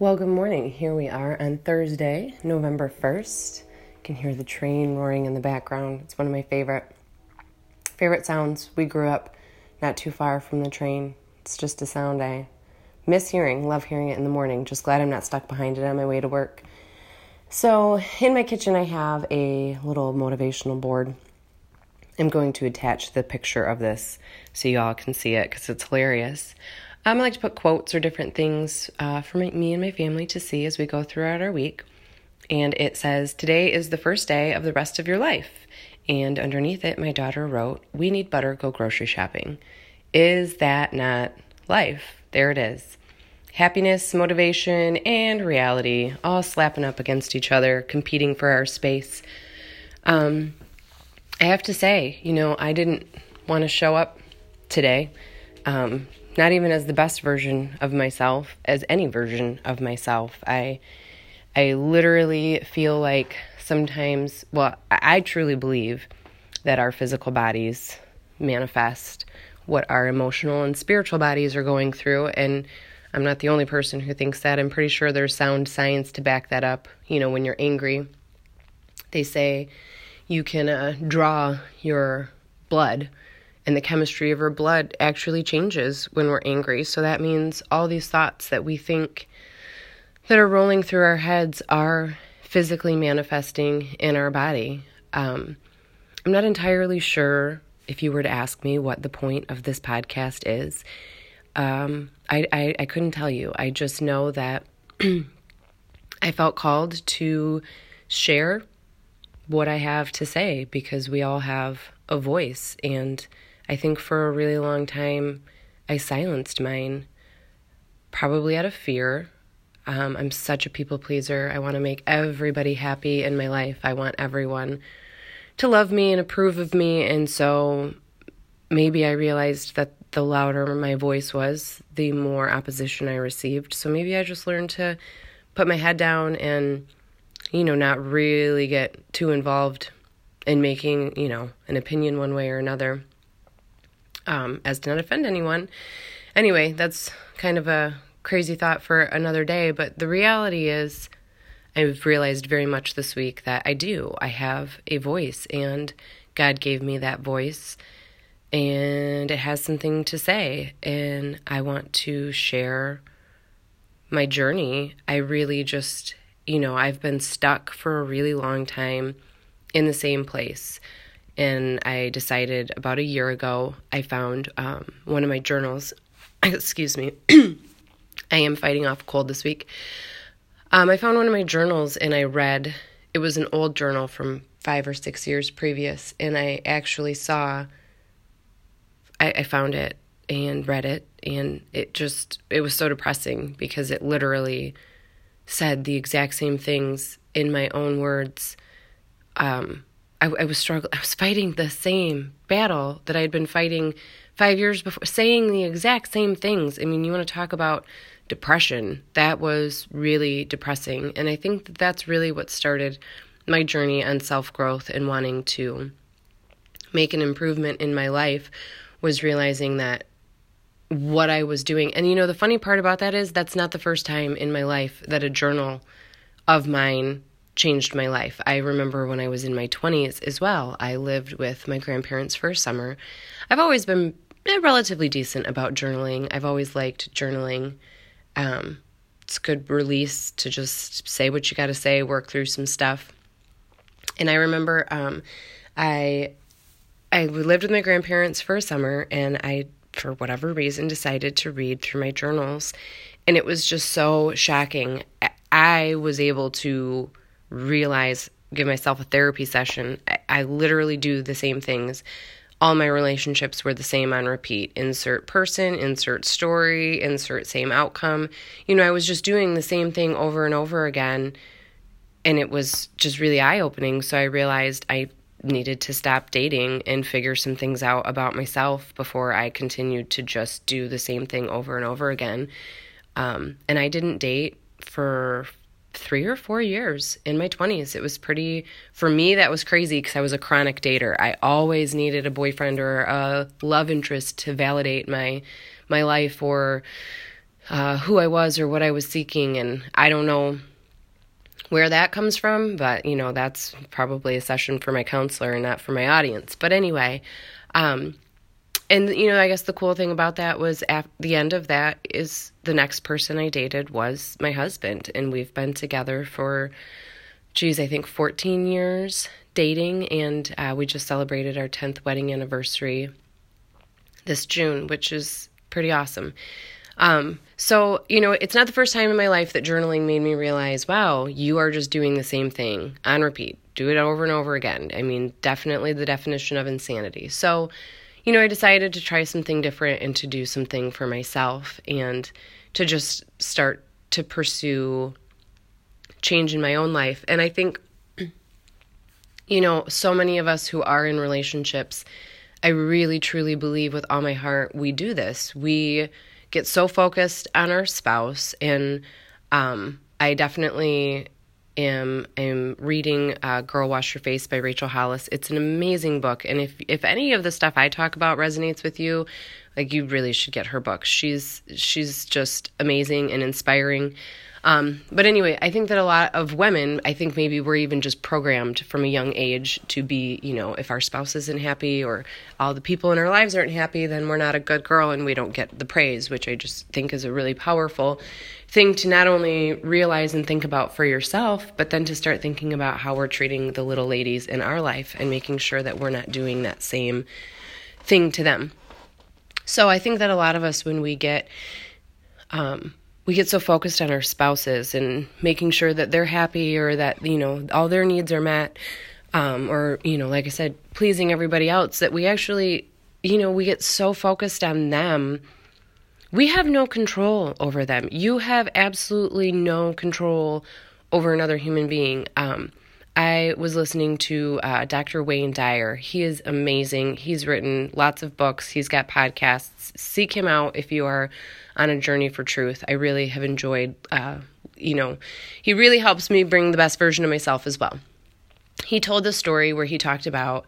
Well, good morning. Here we are on Thursday, November 1st. You can hear the train roaring in the background. It's one of my favorite favorite sounds. We grew up not too far from the train. It's just a sound I miss hearing, love hearing it in the morning. Just glad I'm not stuck behind it on my way to work. So, in my kitchen I have a little motivational board. I'm going to attach the picture of this so y'all can see it cuz it's hilarious. I like to put quotes or different things uh, for my, me and my family to see as we go throughout our week. And it says, Today is the first day of the rest of your life. And underneath it, my daughter wrote, We need butter, go grocery shopping. Is that not life? There it is. Happiness, motivation, and reality all slapping up against each other, competing for our space. Um, I have to say, you know, I didn't want to show up today. Um, not even as the best version of myself, as any version of myself. I I literally feel like sometimes, well, I truly believe that our physical bodies manifest what our emotional and spiritual bodies are going through and I'm not the only person who thinks that. I'm pretty sure there's sound science to back that up. You know, when you're angry, they say you can uh, draw your blood and the chemistry of our blood actually changes when we're angry. So that means all these thoughts that we think that are rolling through our heads are physically manifesting in our body. Um, I'm not entirely sure if you were to ask me what the point of this podcast is. Um, I, I, I couldn't tell you. I just know that I felt called to share what I have to say because we all have a voice and I think for a really long time, I silenced mine, probably out of fear. Um, I'm such a people pleaser. I want to make everybody happy in my life. I want everyone to love me and approve of me. And so maybe I realized that the louder my voice was, the more opposition I received. So maybe I just learned to put my head down and, you know, not really get too involved in making, you know, an opinion one way or another um, as to not offend anyone. Anyway, that's kind of a crazy thought for another day, but the reality is, I've realized very much this week that I do. I have a voice, and God gave me that voice, and it has something to say, and I want to share my journey. I really just, you know, I've been stuck for a really long time in the same place and I decided about a year ago, I found um, one of my journals. Excuse me. I am fighting off cold this week. Um, I found one of my journals and I read, it was an old journal from five or six years previous, and I actually saw, I, I found it and read it, and it just, it was so depressing because it literally said the exact same things in my own words. Um, I, I was struggling. I was fighting the same battle that I had been fighting five years before, saying the exact same things. I mean, you want to talk about depression? That was really depressing, and I think that that's really what started my journey on self growth and wanting to make an improvement in my life was realizing that what I was doing. And you know, the funny part about that is that's not the first time in my life that a journal of mine changed my life. I remember when I was in my 20s as well, I lived with my grandparents for a summer. I've always been relatively decent about journaling. I've always liked journaling. Um, it's a good release to just say what you got to say, work through some stuff. And I remember um, I I lived with my grandparents for a summer, and I, for whatever reason, decided to read through my journals, and it was just so shocking. I was able to realize, give myself a therapy session. I, I literally do the same things. All my relationships were the same on repeat. Insert person, insert story, insert same outcome. You know, I was just doing the same thing over and over again. And it was just really eye opening. So I realized I needed to stop dating and figure some things out about myself before I continued to just do the same thing over and over again. Um, and I didn't date for three or four years in my 20s. It was pretty, for me, that was crazy because I was a chronic dater. I always needed a boyfriend or a love interest to validate my my life or uh, who I was or what I was seeking. And I don't know where that comes from, but you know, that's probably a session for my counselor and not for my audience. But anyway, um, and you know, I guess the cool thing about that was at the end of that is the next person I dated was my husband, and we've been together for, geez, I think 14 years dating, and uh, we just celebrated our 10th wedding anniversary this June, which is pretty awesome. Um, so, you know, it's not the first time in my life that journaling made me realize, wow, you are just doing the same thing on repeat. Do it over and over again. I mean, definitely the definition of insanity. So, you know, I decided to try something different and to do something for myself and to just start to pursue change in my own life. And I think, you know, so many of us who are in relationships, I really truly believe with all my heart we do this. We get so focused on our spouse and um, I definitely am am reading uh, "Girl Wash Your Face" by Rachel Hollis. It's an amazing book, and if if any of the stuff I talk about resonates with you, like you really should get her book. She's she's just amazing and inspiring. Um, but anyway, I think that a lot of women, I think maybe we're even just programmed from a young age to be, you know, if our spouse isn't happy or all the people in our lives aren't happy, then we're not a good girl and we don't get the praise, which I just think is a really powerful thing to not only realize and think about for yourself, but then to start thinking about how we're treating the little ladies in our life and making sure that we're not doing that same thing to them. So I think that a lot of us, when we get, um, we get so focused on our spouses and making sure that they're happy or that you know all their needs are met um, or you know like i said pleasing everybody else that we actually you know we get so focused on them we have no control over them you have absolutely no control over another human being um, I was listening to uh, Dr. Wayne Dyer. He is amazing. He's written lots of books, he's got podcasts. Seek him out if you are on a journey for truth. I really have enjoyed, uh, you know, he really helps me bring the best version of myself as well. He told the story where he talked about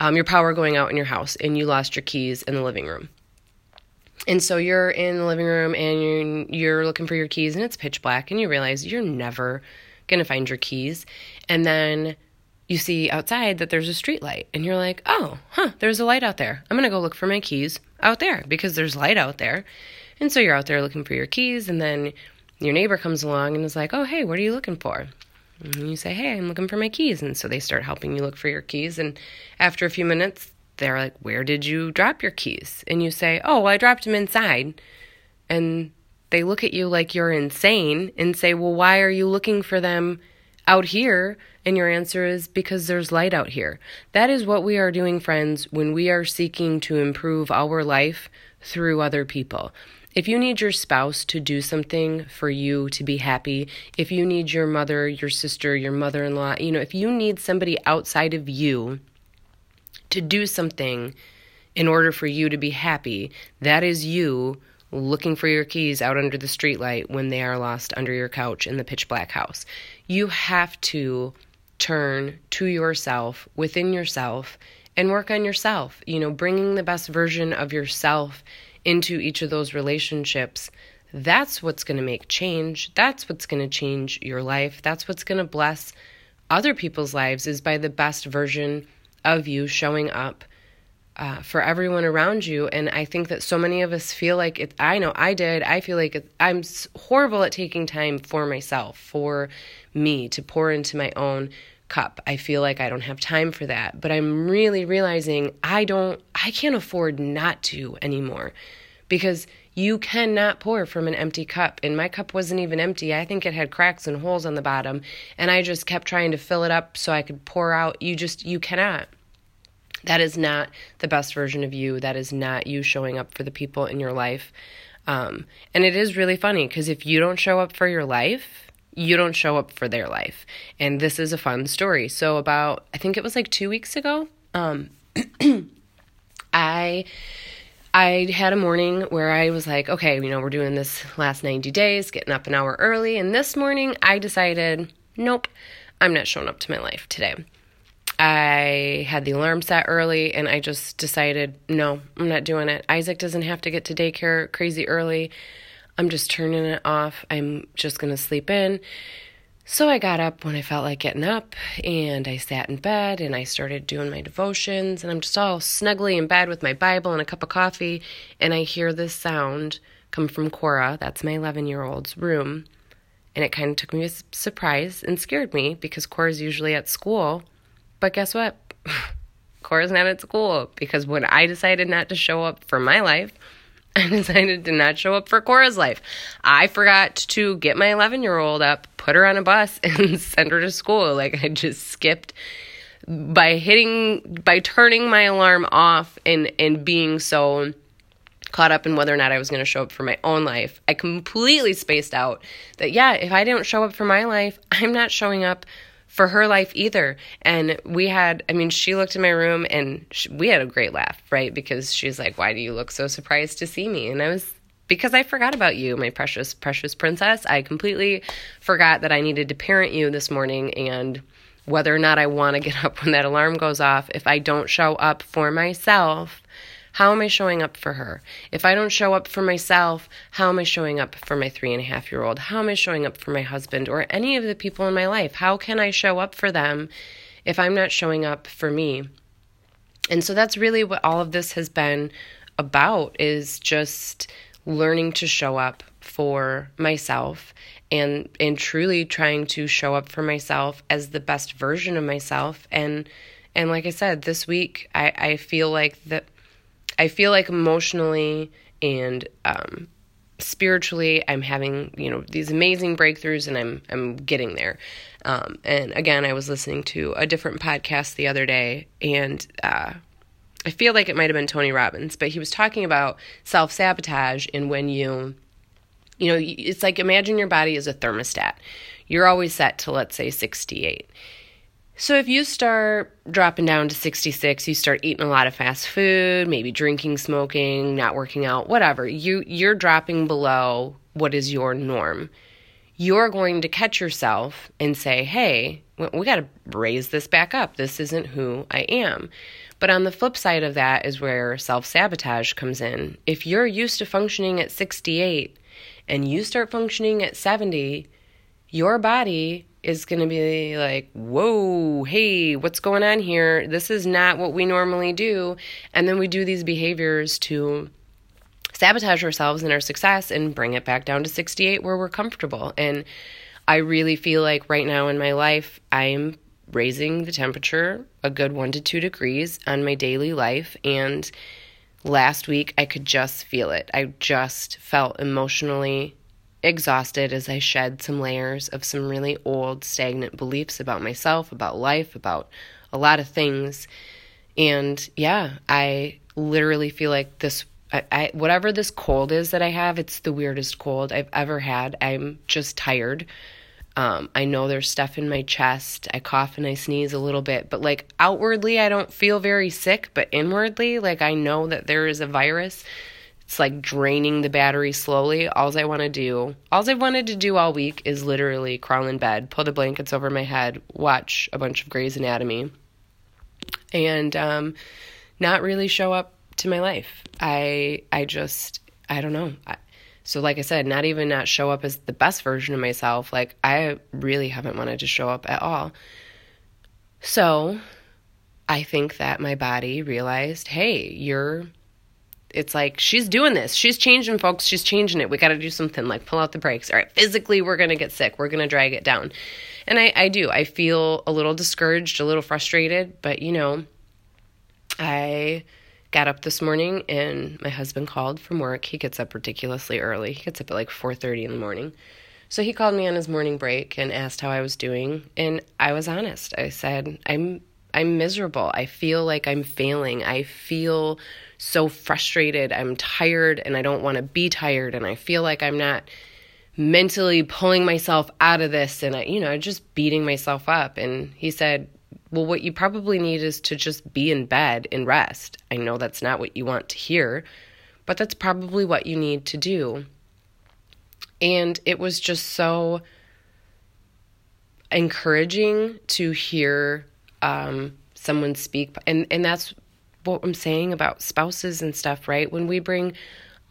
um, your power going out in your house and you lost your keys in the living room. And so you're in the living room and you're, you're looking for your keys and it's pitch black and you realize you're never going to find your keys. And then you see outside that there's a street light and you're like, oh, huh, there's a light out there. I'm going to go look for my keys out there because there's light out there. And so you're out there looking for your keys and then your neighbor comes along and is like, oh, hey, what are you looking for? And you say, hey, I'm looking for my keys. And so they start helping you look for your keys. And after a few minutes, they're like, where did you drop your keys? And you say, oh, well, I dropped them inside. And they look at you like you're insane and say, Well, why are you looking for them out here? And your answer is because there's light out here. That is what we are doing, friends, when we are seeking to improve our life through other people. If you need your spouse to do something for you to be happy, if you need your mother, your sister, your mother in law, you know, if you need somebody outside of you to do something in order for you to be happy, that is you looking for your keys out under the streetlight when they are lost under your couch in the pitch black house. You have to turn to yourself, within yourself, and work on yourself. You know, bringing the best version of yourself into each of those relationships. That's what's going to make change. That's what's going to change your life. That's what's going to bless other people's lives is by the best version of you showing up uh, for everyone around you. And I think that so many of us feel like it. I know I did. I feel like it, I'm horrible at taking time for myself, for me to pour into my own cup. I feel like I don't have time for that. But I'm really realizing I don't, I can't afford not to anymore because you cannot pour from an empty cup. And my cup wasn't even empty. I think it had cracks and holes on the bottom. And I just kept trying to fill it up so I could pour out. You just, you cannot. That is not the best version of you. That is not you showing up for the people in your life. Um, and it is really funny because if you don't show up for your life, you don't show up for their life. And this is a fun story. So, about, I think it was like two weeks ago, um, I. I had a morning where I was like, okay, you know, we're doing this last 90 days, getting up an hour early. And this morning I decided, nope, I'm not showing up to my life today. I had the alarm set early and I just decided, no, I'm not doing it. Isaac doesn't have to get to daycare crazy early. I'm just turning it off. I'm just going to sleep in. So I got up when I felt like getting up and I sat in bed and I started doing my devotions and I'm just all snuggly in bed with my Bible and a cup of coffee and I hear this sound come from Cora, that's my 11 year old's room. And it kind of took me a surprise and scared me because Cora's usually at school. But guess what? Cora's not at school because when I decided not to show up for my life, I decided to not show up for Cora's life. I forgot to get my 11 year old up, put her on a bus, and send her to school. Like I just skipped by hitting, by turning my alarm off and, and being so caught up in whether or not I was going to show up for my own life. I completely spaced out that, yeah, if I don't show up for my life, I'm not showing up for her life either. And we had, I mean, she looked in my room and she, we had a great laugh, right? Because she's like, Why do you look so surprised to see me? And I was, because I forgot about you, my precious, precious princess. I completely forgot that I needed to parent you this morning and whether or not I want to get up when that alarm goes off, if I don't show up for myself, how am I showing up for her? If I don't show up for myself, how am I showing up for my three and a half year old? How am I showing up for my husband or any of the people in my life? How can I show up for them if I'm not showing up for me? And so that's really what all of this has been about is just learning to show up for myself and and truly trying to show up for myself as the best version of myself and and like I said this week I I feel like that I feel like emotionally and um, spiritually I'm having you know these amazing breakthroughs and I'm I'm getting there. Um, and again, I was listening to a different podcast the other day, and uh, I feel like it might have been Tony Robbins, but he was talking about self sabotage and when you you know it's like imagine your body is a thermostat. You're always set to let's say 68 so if you start dropping down to 66, you start eating a lot of fast food, maybe drinking, smoking, not working out, whatever. You you're dropping below what is your norm. You're going to catch yourself and say, "Hey, we got to raise this back up. This isn't who I am." But on the flip side of that is where self-sabotage comes in. If you're used to functioning at 68 and you start functioning at 70, your body is going to be like, whoa, hey, what's going on here? This is not what we normally do. And then we do these behaviors to sabotage ourselves and our success and bring it back down to 68 where we're comfortable. And I really feel like right now in my life, I'm raising the temperature a good one to two degrees on my daily life. And last week, I could just feel it. I just felt emotionally exhausted as I shed some layers of some really old, stagnant beliefs about myself, about life, about a lot of things. And yeah, I literally feel like this I, I, whatever this cold is that I have, it's the weirdest cold I've ever had. I'm just tired. Um, I know there's stuff in my chest. I cough and I sneeze a little bit, but like outwardly, I don't feel very sick, but inwardly, like I know that there is a virus it's like draining the battery slowly. All I want to do, all I wanted to do all week is literally crawl in bed, pull the blankets over my head, watch a bunch of Grey's Anatomy, and um, not really show up to my life. I I just I don't know. I, so like I said, not even not show up as the best version of myself. Like I really haven't wanted to show up at all. So I think that my body realized, hey, you're it's like she's doing this. She's changing, folks. She's changing it. We got to do something like pull out the brakes. All right, physically, we're going to get sick. We're going to drag it down. And I, I do. I feel a little discouraged, a little frustrated, but you know, I got up this morning and my husband called from work. He gets up ridiculously early. He gets up at like 4:30 in the morning. So he called me on his morning break and asked how I was doing, and I was honest. I said, "I'm I'm miserable. I feel like I'm failing. I feel so frustrated. I'm tired and I don't want to be tired and I feel like I'm not mentally pulling myself out of this and I, you know, just beating myself up. And he said, "Well, what you probably need is to just be in bed and rest. I know that's not what you want to hear, but that's probably what you need to do." And it was just so encouraging to hear um, someone speak and and that's what I'm saying about spouses and stuff, right? When we bring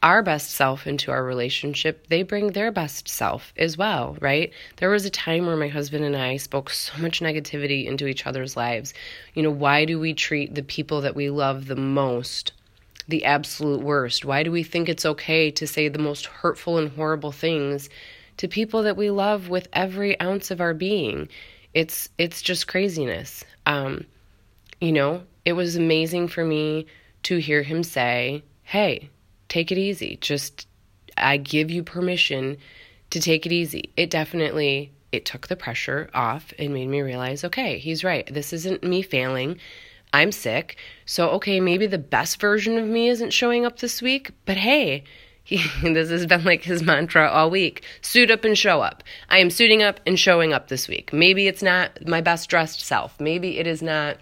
our best self into our relationship, they bring their best self as well, right? There was a time where my husband and I spoke so much negativity into each other's lives. You know, why do we treat the people that we love the most the absolute worst? Why do we think it's okay to say the most hurtful and horrible things to people that we love with every ounce of our being? It's it's just craziness. Um, you know, it was amazing for me to hear him say, "Hey, take it easy. Just I give you permission to take it easy. It definitely it took the pressure off and made me realize, okay, he's right. This isn't me failing. I'm sick. So okay, maybe the best version of me isn't showing up this week, but hey, he, this has been like his mantra all week. Suit up and show up. I am suiting up and showing up this week. Maybe it's not my best dressed self. Maybe it is not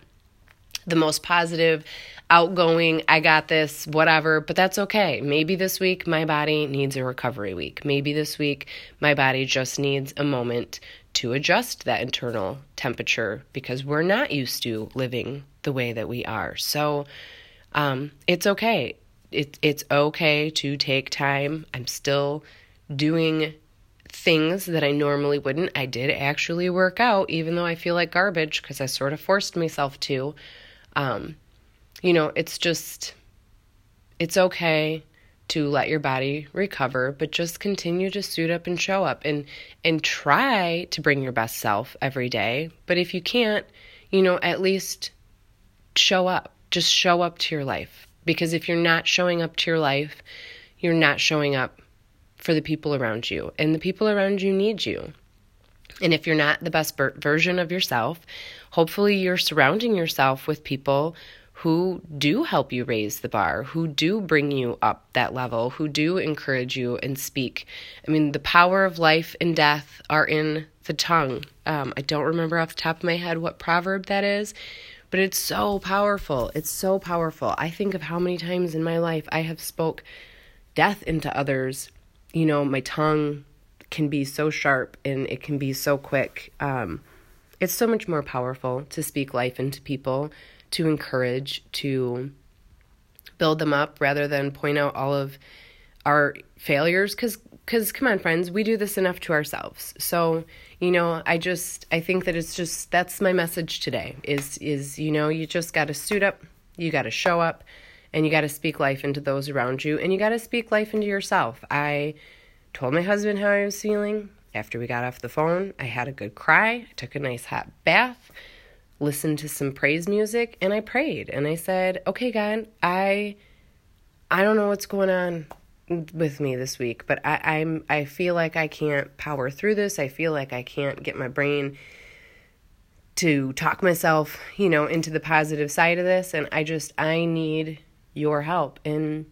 the most positive outgoing, I got this, whatever, but that's okay. Maybe this week my body needs a recovery week. Maybe this week my body just needs a moment to adjust that internal temperature because we're not used to living the way that we are. So um, it's okay. It, it's okay to take time. I'm still doing things that I normally wouldn't. I did actually work out, even though I feel like garbage because I sort of forced myself to. Um, you know, it's just, it's okay to let your body recover, but just continue to suit up and show up and and try to bring your best self every day. But if you can't, you know, at least show up. Just show up to your life. Because if you're not showing up to your life, you're not showing up for the people around you. And the people around you need you. And if you're not the best version of yourself, hopefully you're surrounding yourself with people who do help you raise the bar, who do bring you up that level, who do encourage you and speak. I mean, the power of life and death are in the tongue. Um, I don't remember off the top of my head what proverb that is, but it's so powerful. It's so powerful. I think of how many times in my life I have spoke death into others. You know, my tongue can be so sharp and it can be so quick. Um, it's so much more powerful to speak life into people to encourage, to build them up rather than point out all of our failures cuz cuz come on friends, we do this enough to ourselves. So, you know, I just I think that it's just that's my message today is is you know, you just got to suit up, you got to show up and you got to speak life into those around you and you got to speak life into yourself. I told my husband how I was feeling after we got off the phone. I had a good cry, I took a nice hot bath listened to some praise music and I prayed and I said, "Okay, God, I I don't know what's going on with me this week, but I, I'm I feel like I can't power through this. I feel like I can't get my brain to talk myself, you know, into the positive side of this and I just I need your help. And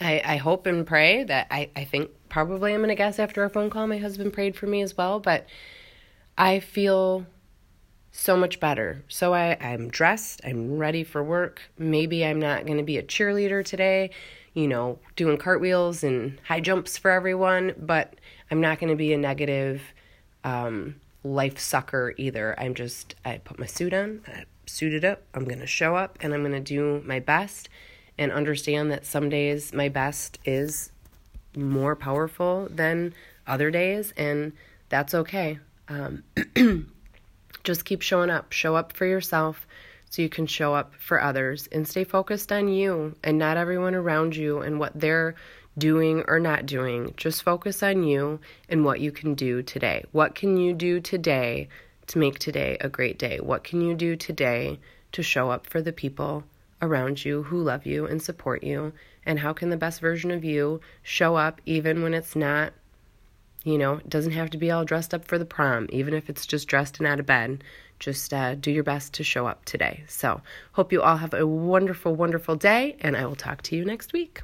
I I hope and pray that I, I think probably I'm gonna guess after our phone call my husband prayed for me as well, but I feel so much better. So I, I'm dressed, I'm ready for work. Maybe I'm not going to be a cheerleader today, you know, doing cartwheels and high jumps for everyone, but I'm not going to be a negative um, life sucker either. I'm just, I put my suit on, I suited up, I'm going to show up and I'm going to do my best and understand that some days my best is more powerful than other days, and that's okay. Um, Just keep showing up. Show up for yourself so you can show up for others and stay focused on you and not everyone around you and what they're doing or not doing. Just focus on you and what you can do today. What can you do today to make today a great day? What can you do today to show up for the people around you who love you and support you? And how can the best version of you show up even when it's not you know, it doesn't have to be all dressed up for the prom, even if it's just dressed and out of bed. Just uh, do your best to show up today. So, hope you all have a wonderful, wonderful day, and I will talk to you next week.